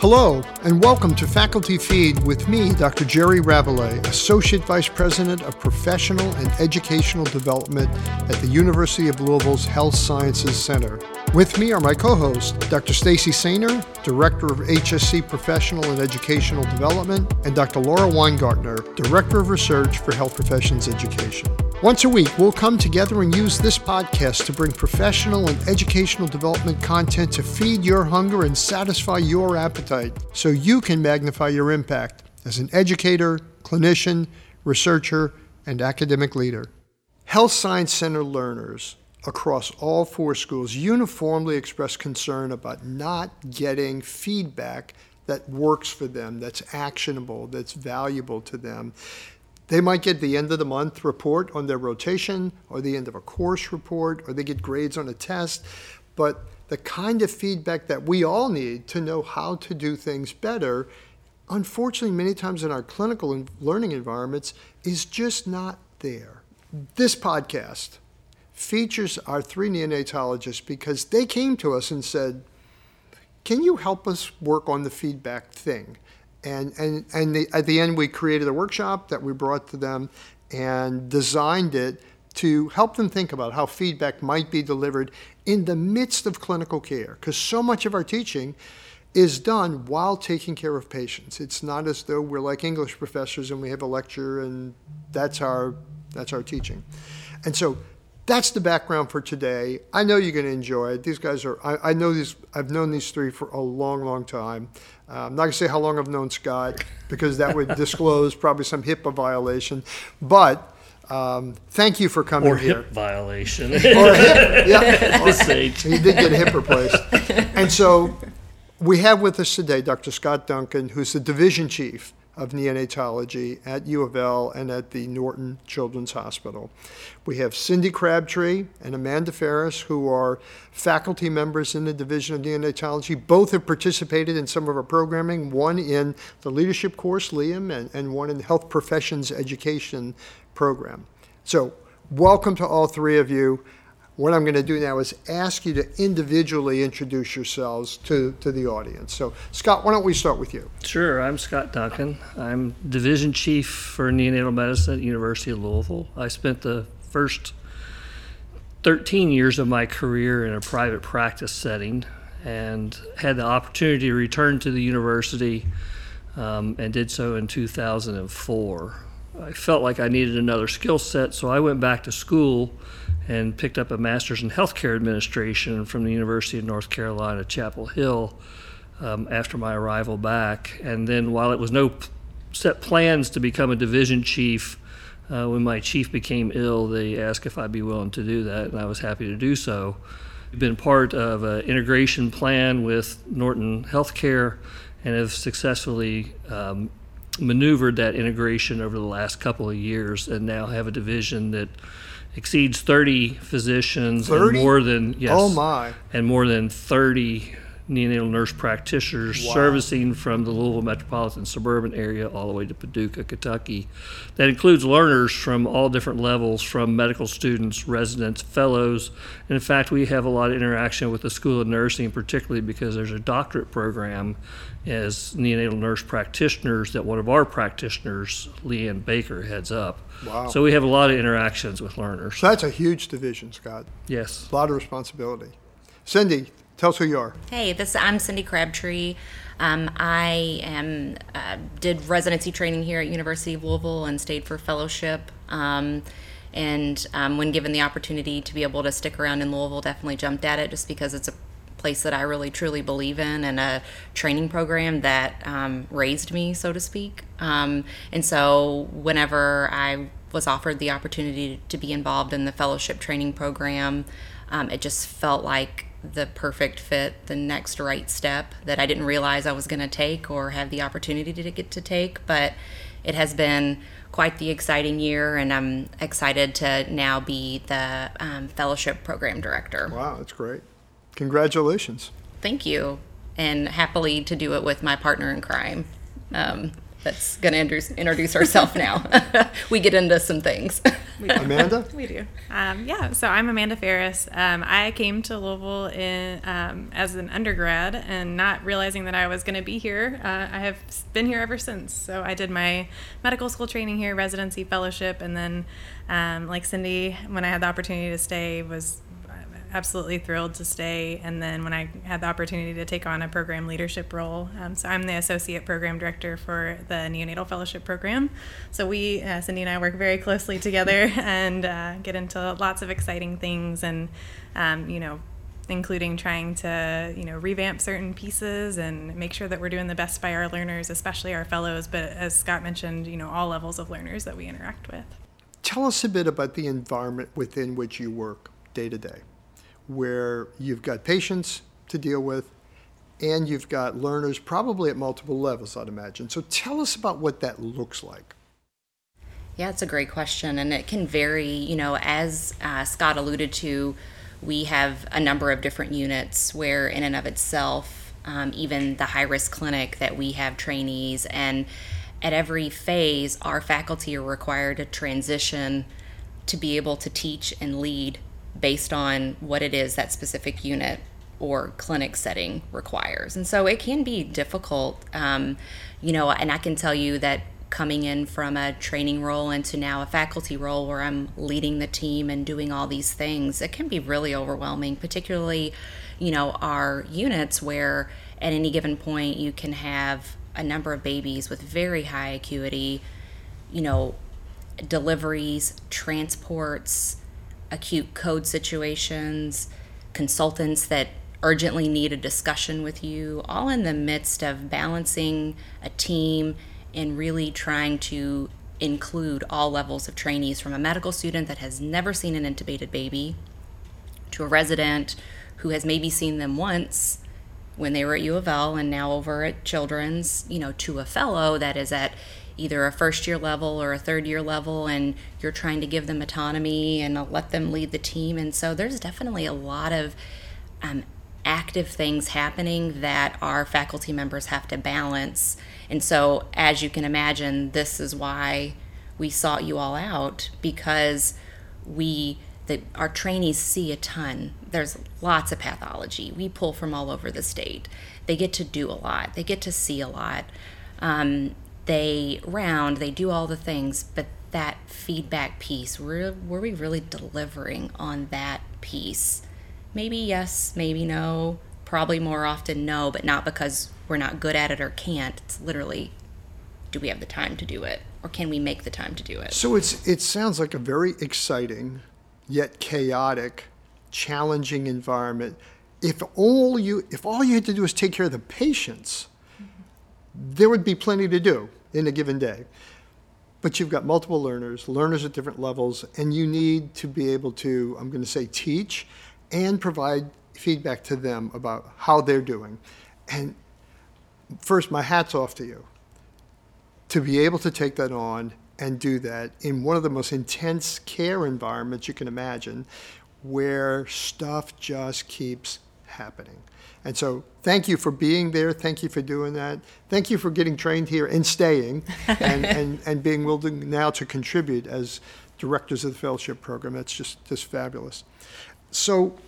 Hello, and welcome to Faculty Feed with me, Dr. Jerry Rabalais, Associate Vice President of Professional and Educational Development at the University of Louisville's Health Sciences Center. With me are my co hosts, Dr. Stacy Sainer, Director of HSC Professional and Educational Development, and Dr. Laura Weingartner, Director of Research for Health Professions Education. Once a week, we'll come together and use this podcast to bring professional and educational development content to feed your hunger and satisfy your appetite so you can magnify your impact as an educator, clinician, researcher, and academic leader. Health Science Center learners across all four schools uniformly express concern about not getting feedback that works for them, that's actionable, that's valuable to them. They might get the end of the month report on their rotation, or the end of a course report, or they get grades on a test. But the kind of feedback that we all need to know how to do things better, unfortunately, many times in our clinical and learning environments, is just not there. This podcast features our three neonatologists because they came to us and said, Can you help us work on the feedback thing? And and and the, at the end we created a workshop that we brought to them and designed it to help them think about how feedback might be delivered in the midst of clinical care. Because so much of our teaching is done while taking care of patients. It's not as though we're like english professors and we have a lecture and that's our that's our teaching. And so that's the background for today. I know you're going to enjoy it. These guys are, I, I know these, I've known these three for a long, long time. Uh, I'm not going to say how long I've known Scott because that would disclose probably some HIPAA violation. But um, thank you for coming or here. hip violation. or hip, yeah. Age. He did get a hip replaced. And so we have with us today Dr. Scott Duncan, who's the division chief of neonatology at U of L and at the Norton Children's Hospital. We have Cindy Crabtree and Amanda Farris, who are faculty members in the Division of Neonatology. Both have participated in some of our programming, one in the leadership course, Liam, and, and one in the health professions education program. So, welcome to all three of you. What I'm going to do now is ask you to individually introduce yourselves to, to the audience. So, Scott, why don't we start with you? Sure, I'm Scott Duncan. I'm division chief for neonatal medicine at University of Louisville. I spent the first 13 years of my career in a private practice setting and had the opportunity to return to the university um, and did so in 2004. I felt like I needed another skill set, so I went back to school and picked up a master's in healthcare administration from the University of North Carolina, Chapel Hill, um, after my arrival back. And then, while it was no set plans to become a division chief, uh, when my chief became ill, they asked if I'd be willing to do that, and I was happy to do so. We've been part of an integration plan with Norton Healthcare and have successfully um, maneuvered that integration over the last couple of years and now have a division that exceeds 30 physicians 30? and more than yes Oh, my. and more than 30 neonatal nurse practitioners Wow. servicing from the Louisville metropolitan suburban area all the way to Paducah, Kentucky. That includes learners from all different levels, from medical students, residents, fellows. And in fact, we have a lot of interaction with the School of Nursing, particularly because there's a doctorate program as neonatal nurse practitioners that one of our practitioners, Leanne Baker, heads up. Wow. So we have a lot of interactions with learners. So that's a huge division, Scott. Yes. A lot of responsibility. Cindy, tell us who you are. Hey, this I'm Cindy Crabtree. Um, I am uh, did residency training here at University of Louisville and stayed for fellowship. Um, and um, when given the opportunity to be able to stick around in Louisville, definitely jumped at it just because it's a place that I really truly believe in and a training program that um, raised me, so to speak. Um, and so whenever I was offered the opportunity to be involved in the fellowship training program, um, it just felt like the perfect fit, the next right step that I didn't realize I was going to take or have the opportunity to get to take. But it has been quite the exciting year, and I'm excited to now be the um, fellowship program director. Wow, that's great. Congratulations. Thank you, and happily to do it with my partner in crime. Um, that's going to introduce, introduce herself now. we get into some things. Amanda? We do. Um, yeah, so I'm Amanda Farris. Um, I came to Louisville in, um, as an undergrad and not realizing that I was going to be here. Uh, I have been here ever since. So I did my medical school training here, residency, fellowship, and then, um, like Cindy, when I had the opportunity to stay, was absolutely thrilled to stay. And then when I had the opportunity to take on a program leadership role, um, so I'm the associate program director for the neonatal fellowship program. So we, uh, Cindy and I, work very closely together and uh, get into lots of exciting things, and um, you know. Including trying to, you know, revamp certain pieces and make sure that we're doing the best by our learners, especially our fellows. But as Scott mentioned, you know, all levels of learners that we interact with. Tell us a bit about the environment within which you work day to day where you've got patients to deal with and you've got learners probably at multiple levels, I'd imagine. So tell us about what that looks like. Yeah, it's a great question, and it can vary. You know, as uh, Scott alluded to, we have a number of different units where, in and of itself, um, even the high risk clinic that we have trainees, and at every phase, our faculty are required to transition to be able to teach and lead based on what it is that specific unit or clinic setting requires. And so it can be difficult, um, you know, and I can tell you that coming in from a training role into now a faculty role where I'm leading the team and doing all these things, it can be really overwhelming, particularly, you know, our units where at any given point you can have a number of babies with very high acuity, you know, deliveries, transports, acute code situations, consultants that urgently need a discussion with you, all in the midst of balancing a team and really trying to include all levels of trainees from a medical student that has never seen an intubated baby to a resident who has maybe seen them once when they were at U of L and now over at Children's, you know, to a fellow that is at either a first year level or a third year level and you're trying to give them autonomy and let them lead the team. And so there's definitely a lot of um, active things happening that our faculty members have to balance. And so as you can imagine this is why we sought you all out because we that our trainees see a ton. There's lots of pathology. We pull from all over the state. They get to do a lot. They get to see a lot. Um, they round, they do all the things, but that feedback piece, were, were we really delivering on that piece? Maybe yes, maybe no, probably more often no, but not because we're not good at it or can't. It's literally, do we have the time to do it? Or can we make the time to do it? So it's it sounds like a very exciting yet chaotic, challenging environment. If all you if all you had to do is take care of the patients, there would be plenty to do in a given day. But you've got multiple learners, learners at different levels, and you need to be able to, I'm going to say, teach and provide feedback to them about how they're doing. And first, my hat's off to you to be able to take that on and do that in one of the most intense care environments you can imagine where stuff just keeps happening. And so, thank you for being there. Thank you for doing that. Thank you for getting trained here and staying and, and, and being willing now to contribute as directors of the fellowship program. That's just, just fabulous. So,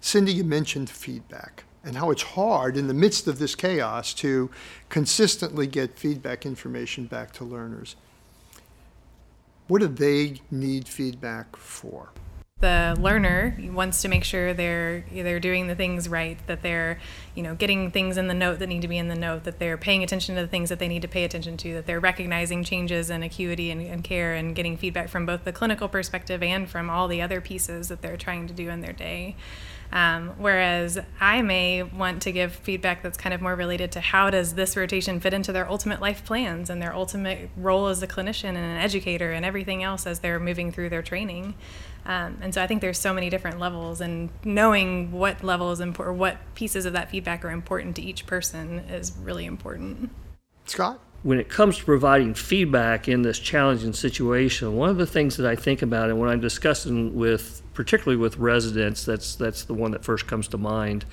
Cindy, you mentioned feedback and how it's hard in the midst of this chaos to consistently get feedback information back to learners. What do they need feedback for? The learner wants to make sure they're they're doing the things right that they're you know getting things in the note that need to be in the note that they're paying attention to the things that they need to pay attention to that they're recognizing changes in acuity and, and care and getting feedback from both the clinical perspective and from all the other pieces that they're trying to do in their day um, whereas I may want to give feedback that's kind of more related to how does this rotation fit into their ultimate life plans and their ultimate role as a clinician and an educator and everything else as they're moving through their training. Um, and so I think there's so many different levels, and knowing what level is important, what pieces of that feedback are important to each person is really important. Scott? When it comes to providing feedback in this challenging situation, one of the things that I think about, and when I'm discussing with, particularly with residents, that's that's the one that first comes to mind.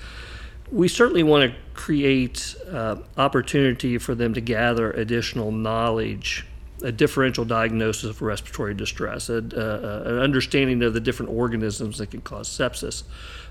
We certainly want to create uh, opportunity for them to gather additional knowledge a differential diagnosis of respiratory distress, a, uh, an understanding of the different organisms that can cause sepsis.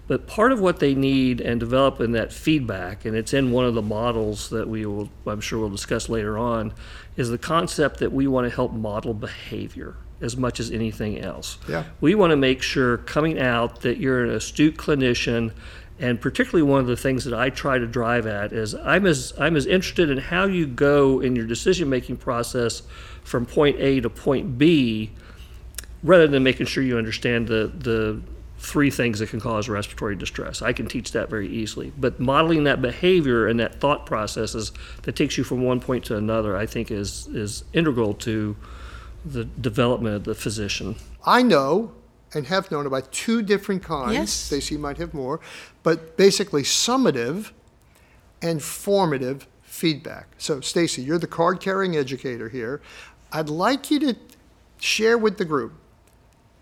But part of what they need and develop in that feedback, and it's in one of the models that we will, I'm sure we'll discuss later on, is the concept that we want to help model behavior as much as anything else. Yeah. We want to make sure coming out that you're an astute clinician and particularly one of the things that I try to drive at is I'm as I'm as interested in how you go in your decision making process from point A to point B rather than making sure you understand the the three things that can cause respiratory distress. I can teach that very easily. But modeling that behavior and that thought processes that takes you from one point to another, I think is is integral to the development of the physician. I know and have known about two different kinds. Yes. Stacy might have more, but basically summative and formative feedback. So, Stacy, you're the card carrying educator here. I'd like you to share with the group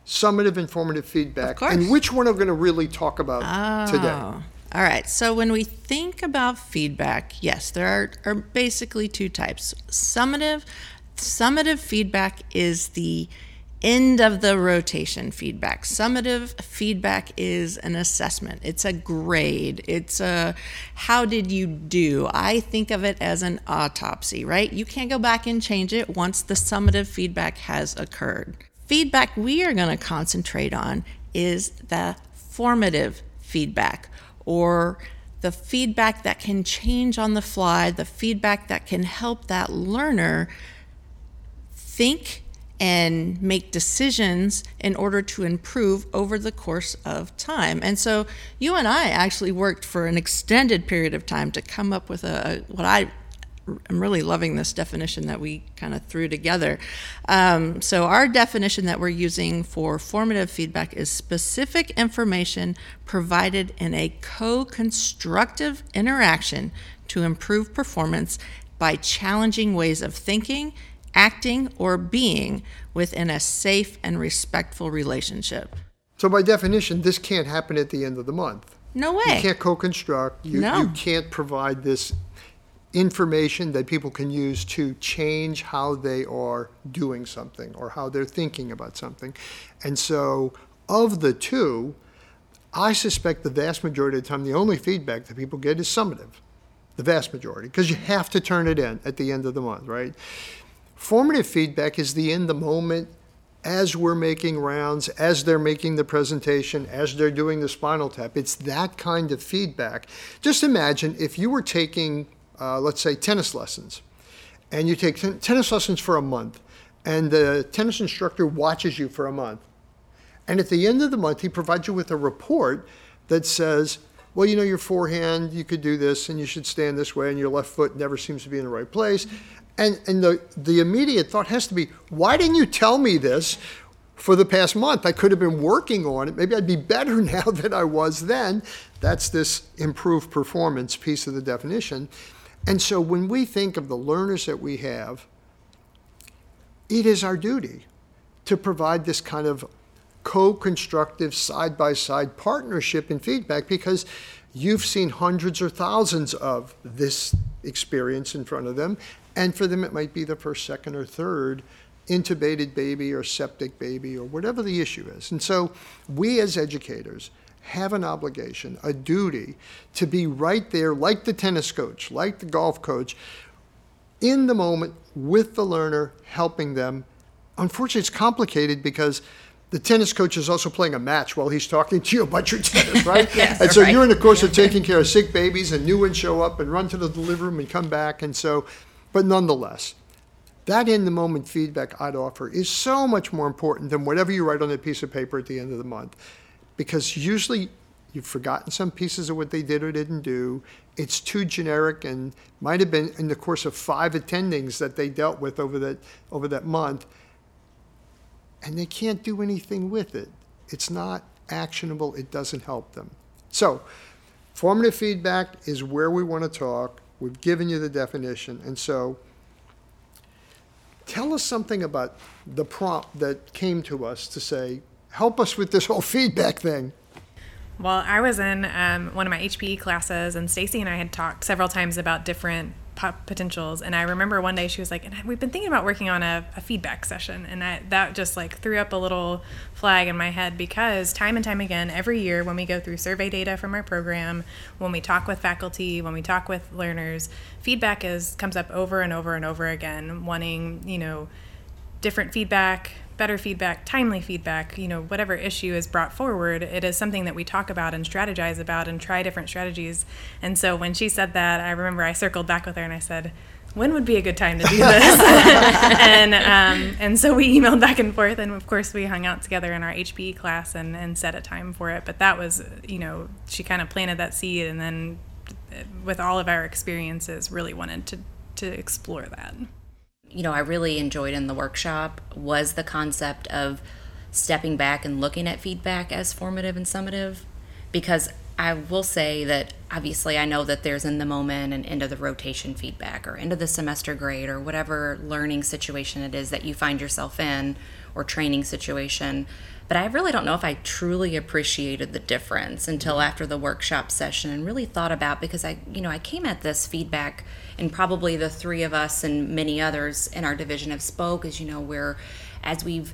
summative informative formative feedback and which one are we going to really talk about oh. today. Oh, All right. So when we think about feedback, yes, there are, are basically two types. Summative, summative feedback is the end of the rotation feedback. Summative feedback is an assessment. It's a grade. It's a how did you do? I think of it as an autopsy, right? You can't go back and change it once the summative feedback has occurred. Feedback we are going to concentrate on is the formative feedback or the feedback that can change on the fly, the feedback that can help that learner think and make decisions in order to improve over the course of time. And so you and I actually worked for an extended period of time to come up with a what I I'm really loving this definition that we kind of threw together. Um, so, our definition that we're using for formative feedback is specific information provided in a co constructive interaction to improve performance by challenging ways of thinking, acting, or being within a safe and respectful relationship. So, by definition, this can't happen at the end of the month. No way. You can't co-construct. You, No. you can't provide this information that people can use to change how they are doing something or how they're thinking about something. And so, of the two, I suspect the vast majority of the time, the only feedback that people get is summative. The vast majority, because you have to turn it in at the end of the month, right? Formative feedback is the in the moment as we're making rounds, as they're making the presentation, as they're doing the spinal tap. It's that kind of feedback. Just imagine if you were taking, uh, let's say, tennis lessons, and you take ten- tennis lessons for a month, and the tennis instructor watches you for a month. And at the end of the month, he provides you with a report that says, well, you know, your forehand, you could do this, and you should stand this way, and your left foot never seems to be in the right place. And, and the, the immediate thought has to be, why didn't you tell me this for the past month? I could have been working on it. Maybe I'd be better now than I was then. That's this improved performance piece of the definition. And so when we think of the learners that we have, it is our duty to provide this kind of co-constructive side-by-side partnership and feedback because you've seen hundreds or thousands of this experience in front of them. And for them it might be the first second or third intubated baby or septic baby or whatever the issue is. And so we as educators have an obligation a duty to be right there like the tennis coach like the golf coach in the moment with the learner, helping them. Unfortunately, it's complicated because the tennis coach is also playing a match while he's talking to you about your tennis, right? Yes, and so right. you're in the course of taking care of sick babies, and new ones show up and run to the delivery room and come back. And so, but nonetheless, that in the moment feedback I'd offer is so much more important than whatever you write on a piece of paper at the end of the month. Because usually you've forgotten some pieces of what they did or didn't do. It's too generic and might have been in the course of five attendings that they dealt with over that over that month. And they can't do anything with it. It's not actionable, it doesn't help them. So formative feedback is where we want to talk. We've given you the definition. And so tell us something about the prompt that came to us to say, help us with this whole feedback thing. Well, I was in um, one of my HPE classes, and Stacy and I had talked several times about different potentials. And I remember one day she was like, and we've been thinking about working on a, a feedback session. And I, that just like threw up a little flag in my head because time and time again, every year when we go through survey data from our program, when we talk with faculty, when we talk with learners, feedback is comes up over and over and over again, wanting, you know, different feedback, better feedback, timely feedback, you know, whatever issue is brought forward, it is something that we talk about and strategize about and try different strategies. And so when she said that, I remember I circled back with her and I said, when would be a good time to do this? and um, and so we emailed back and forth, and of course we hung out together in our HPE class and, and set a time for it. But that was, you know, she kind of planted that seed, and then with all of our experiences, really wanted to to explore that you know, I really enjoyed in the workshop was the concept of stepping back and looking at feedback as formative and summative. Because I will say that obviously I know that there's in the moment and end of the rotation feedback or end of the semester grade or whatever learning situation it is that you find yourself in or training situation. But I really don't know if I truly appreciated the difference until after the workshop session and really thought about because I, you know, I came at this feedback and probably the three of us and many others in our division have spoke as you know we're as we've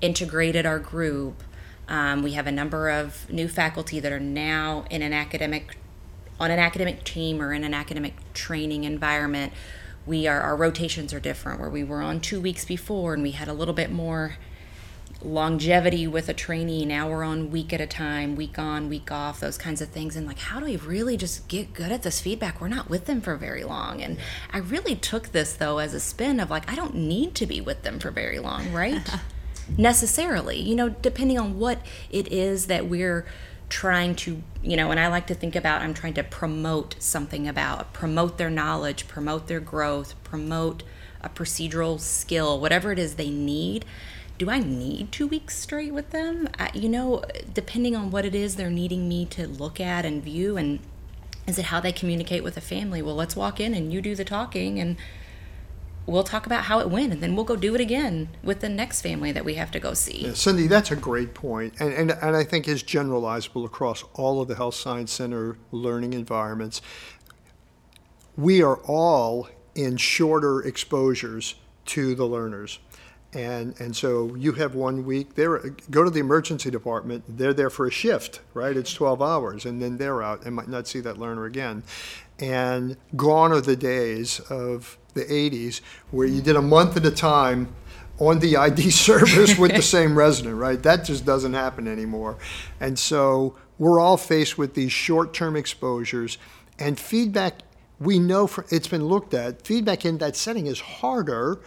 integrated our group um, we have a number of new faculty that are now in an academic on an academic team or in an academic training environment we are our rotations are different where we were on two weeks before and we had a little bit more longevity with a trainee. Now we're on week at a time, week on, week off, those kinds of things. And like, how do we really just get good at this feedback? We're not with them for very long. And I really took this though as a spin of like, I don't need to be with them for very long, right? Necessarily, you know, depending on what it is that we're trying to, you know, and I like to think about I'm trying to promote something about, promote their knowledge, promote their growth, promote a procedural skill, whatever it is they need do I need two weeks straight with them? I, you know, depending on what it is they're needing me to look at and view, and is it how they communicate with the family? Well, let's walk in and you do the talking, and we'll talk about how it went, and then we'll go do it again with the next family that we have to go see. Yeah, Cindy, that's a great point, and, and and I think is generalizable across all of the health science center learning environments. We are all in shorter exposures to the learners and and so you have one week there go to the emergency department they're there for a shift right it's 12 hours and then they're out and might not see that learner again and gone are the days of the 80s where you did a month at a time on the ID service with the same resident, right? That just doesn't happen anymore. And so we're all faced with these short term exposures, and feedback, we know for, it's been looked at, feedback in that setting is harder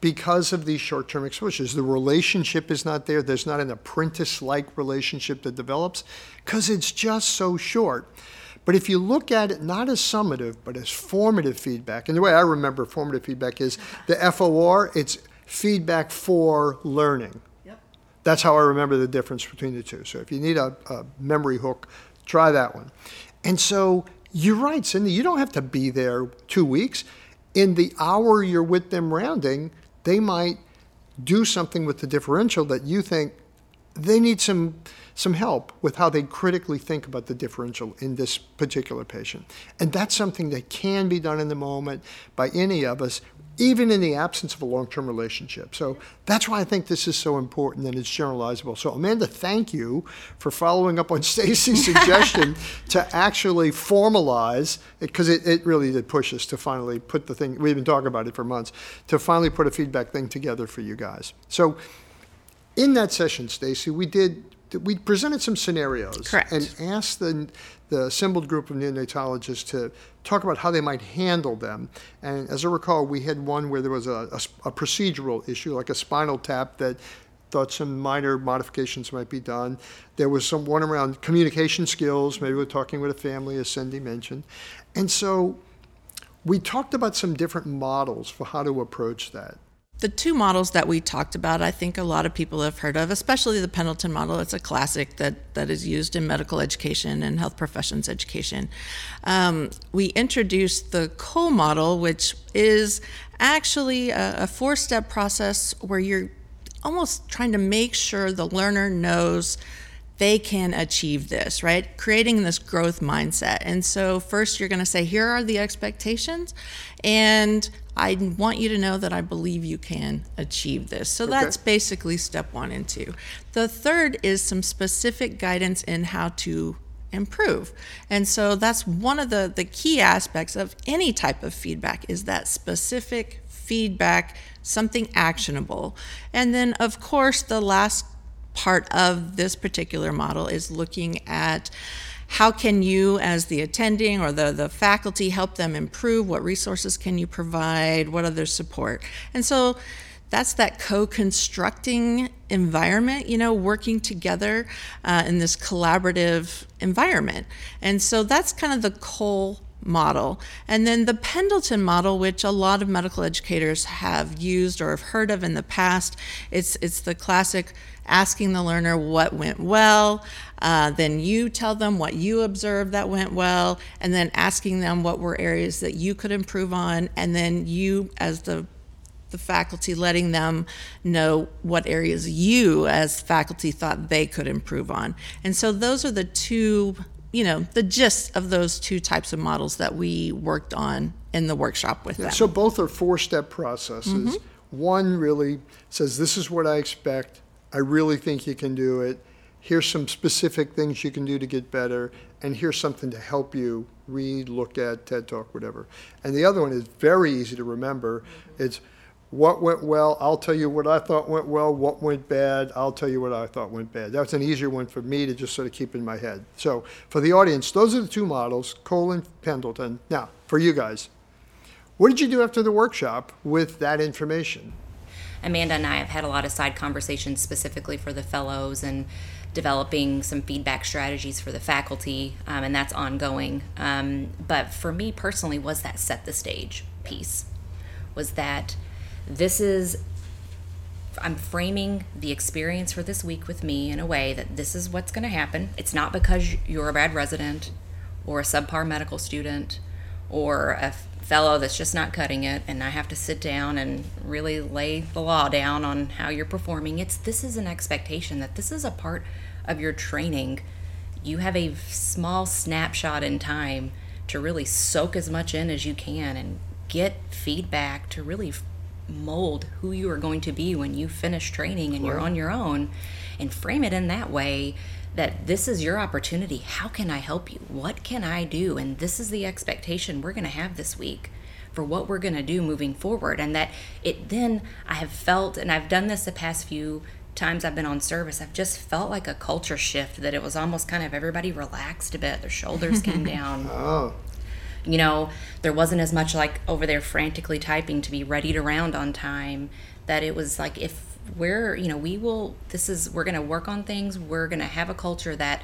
because of these short term exposures. The relationship is not there. There's not an apprentice like relationship that develops because it's just so short. But if you look at it not as summative, but as formative feedback, and the way I remember formative feedback is the FOR, it's feedback for learning. Yep. That's how I remember the difference between the two. So if you need a, a memory hook, try that one. And so you're right, Cindy, you don't have to be there two weeks. In the hour you're with them rounding, they might do something with the differential that you think they need some some help with how they critically think about the differential in this particular patient. And that's something that can be done in the moment by any of us even in the absence of a long-term relationship. So that's why I think this is so important and it's generalizable. So Amanda, thank you for following up on Stacy's suggestion to actually formalize it because it, it really did push us to finally put the thing we've been talking about it for months to finally put a feedback thing together for you guys. So in that session, Stacy, we did we presented some scenarios Correct. and asked the the assembled group of neonatologists to talk about how they might handle them. And as I recall, we had one where there was a, a, a procedural issue, like a spinal tap that thought some minor modifications might be done. There was some one around communication skills, maybe we're talking with a family, as Cindy mentioned. And so we talked about some different models for how to approach that the two models that we talked about, I think a lot of people have heard of, especially the Pendleton model. It's a classic that, that is used in medical education and health professions education. Um, we introduced the Cole model, which is actually a, a four step process where you're almost trying to make sure the learner knows they can achieve this, right? Creating this growth mindset. And so, first, you're going to say, here are the expectations, and I want you to know that I believe you can achieve this. So, that's basically step one and two. The third is some specific guidance in how to improve. And so that's one of the, the key aspects of any type of feedback is that specific feedback, something actionable. And then of course the last part of this particular model is looking at how can you as the attending or the, the faculty help them improve? What resources can you provide? What other support? And so that's that co-constructing environment you know working together uh, in this collaborative environment. And so that's kind of the Cole model. And then the pendleton model which a lot of medical educators have used or have heard of in the past it's it's the classic asking the learner what went well uh, then you tell them what you observed that went well and then asking them what were areas that you could improve on and then you as the the faculty, letting them know what areas you as faculty thought they could improve on. And so those are the two, you know, the gist of those two types of models that we worked on in the workshop with them. So both are four-step processes. One really says, this is what I expect. I really think you can do it. Here's some specific things you can do to get better, and here's something to help you read, look at, TED Talk, whatever. And the other one is very easy to remember. It's what went well, I'll tell you what I thought went well, what went bad, I'll tell you what I thought went bad. That's an easier one for me to just sort of keep in my head. So for the audience, those are the two models, Cole and Pendleton. Now, for you guys, what did you do after the workshop with that information? Amanda and I have had a lot of side conversations specifically for the fellows and developing some feedback strategies for the faculty, um, and that's ongoing. Um, but for me personally, was that set the stage piece? Was that this is I'm framing the experience for this week with me in a way that this is what's going to happen. It's not because you're a bad resident or a subpar medical student or a fellow that's just not cutting it and I have to sit down and really lay the law down on how you're performing. It's this is an expectation that this is a part of your training. You have a small snapshot in time to really soak as much in as you can and get feedback to really mold who you are going to be when you finish training and you're on your own and frame it in that way that this is your opportunity. How can I help you? What can I do? And this is the expectation we're going to have this week for what we're going to do moving forward. And that it then I have felt, and I've done this the past few times I've been on service, I've just felt like a culture shift that it was almost kind of everybody relaxed a bit, their shoulders came down. Oh, You know, there wasn't as much like over there frantically typing to be ready to round on time. That it was like if we're, you know, we will. This is we're going to work on things. We're going to have a culture that,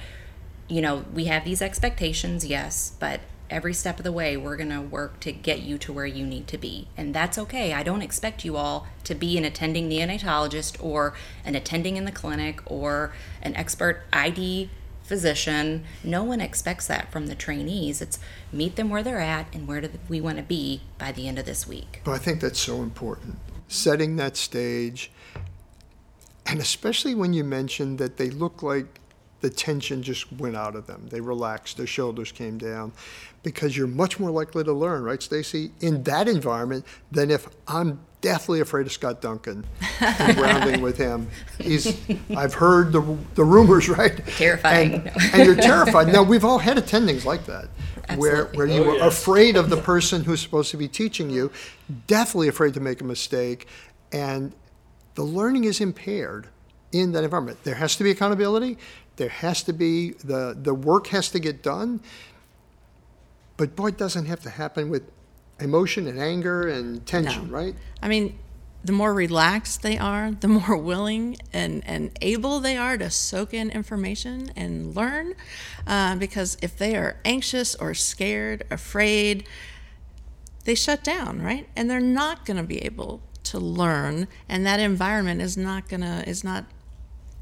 you know, we have these expectations, yes, but every step of the way we're going to work to get you to where you need to be and that's okay i don't expect you all to be an attending neonatologist or an attending in the clinic or an expert id physician. No one expects that from the trainees. It's meet them where they're at and where do we want to be by the end of this week. but I think that's so important. Setting that stage, and especially when you mentioned that they look like the tension just went out of them. They relaxed, their shoulders came down, because you're much more likely to learn, right, Stacy, in that environment than if I'm deathly afraid of Scott Duncan and rounding with him. He's, I've heard the, the rumors, right? Terrifying. And, and you're terrified. Now, we've all had attendings like that, where, Absolutely. where you oh, were afraid of the person who's supposed to be teaching you, deathly afraid to make a mistake, and the learning is impaired in that environment. There has to be accountability. There has to be the the work has to get done. But boy, it doesn't have to happen with emotion and anger and tension, No. right? I mean, the more relaxed they are, the more willing and, and able they are to soak in information and learn. Uh, because if they are anxious or scared, afraid, they shut down, right? And they're not going to be able to learn, and that environment is not to is not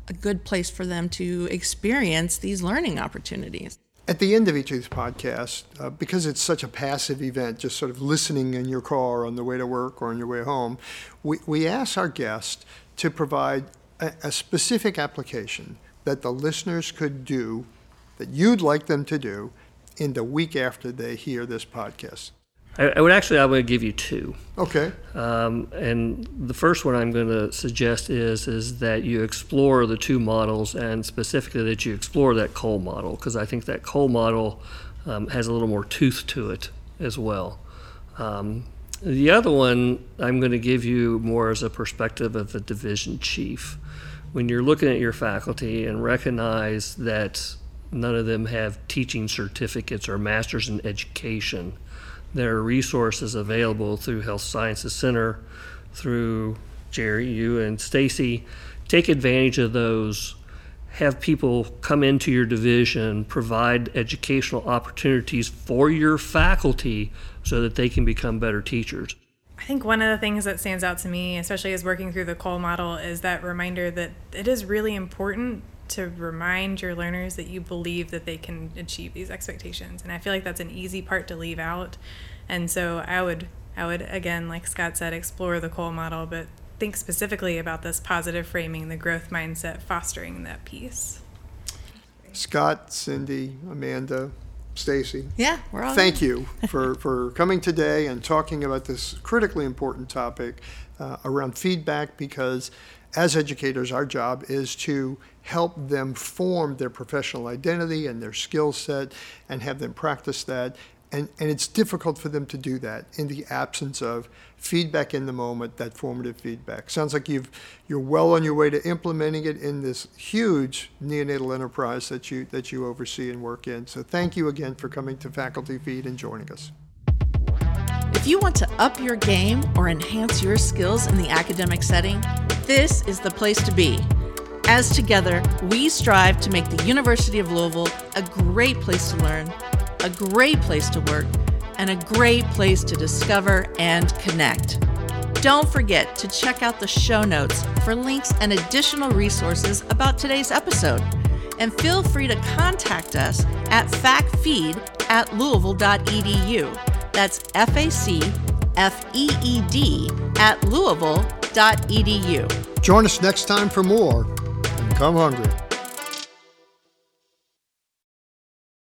a good place for them to experience these learning opportunities. At the end of each of these podcasts, uh, because it's such a passive event, just sort of listening in your car on the way to work or on your way home, we, we ask our guests to provide a, a specific application that the listeners could do, that you'd like them to do, in the week after they hear this podcast? I, I would actually, I would give you two. Okay. Um, and the first one I'm going to suggest is is that you explore the two models, and specifically that you explore that Cole model, because I think that Cole model um, has a little more tooth to it as well. Um, the other one I'm going to give you more as a perspective of a division chief. When you're looking at your faculty and recognize that none of them have teaching certificates or masters in education, there are resources available through Health Sciences Center, through Jerry, you, and Stacy. Take advantage of those. Have people come into your division, provide educational opportunities for your faculty so that they can become better teachers. I think one of the things that stands out to me, especially as working through the Cole model, is that reminder that it is really important to remind your learners that you believe that they can achieve these expectations. And I feel like that's an easy part to leave out. And so I would I would again, like Scott said, explore the Cole model, but think specifically about this positive framing, the growth mindset, fostering that piece. Scott, Cindy, Amanda, Stacy. Yeah, we're all Thank you for, for coming today and talking about this critically important topic uh, around feedback because as educators, our job is to help them form their professional identity and their skill set and have them practice that. And, and it's difficult for them to do that in the absence of feedback in the moment, that formative feedback. Sounds like you've, you're well on your way to implementing it in this huge neonatal enterprise that you, that you oversee and work in. So thank you again for coming to Faculty Feed and joining us. If you want to up your game or enhance your skills in the academic setting, this is the place to be. As together, we strive to make the University of Louisville a great place to learn, a great place to work, and a great place to discover and connect. Don't forget to check out the show notes for links and additional resources about today's episode. And feel free to contact us at facfeed at louisville.edu. That's F A C F E E D at louisville.edu. Join us next time for more and come hungry.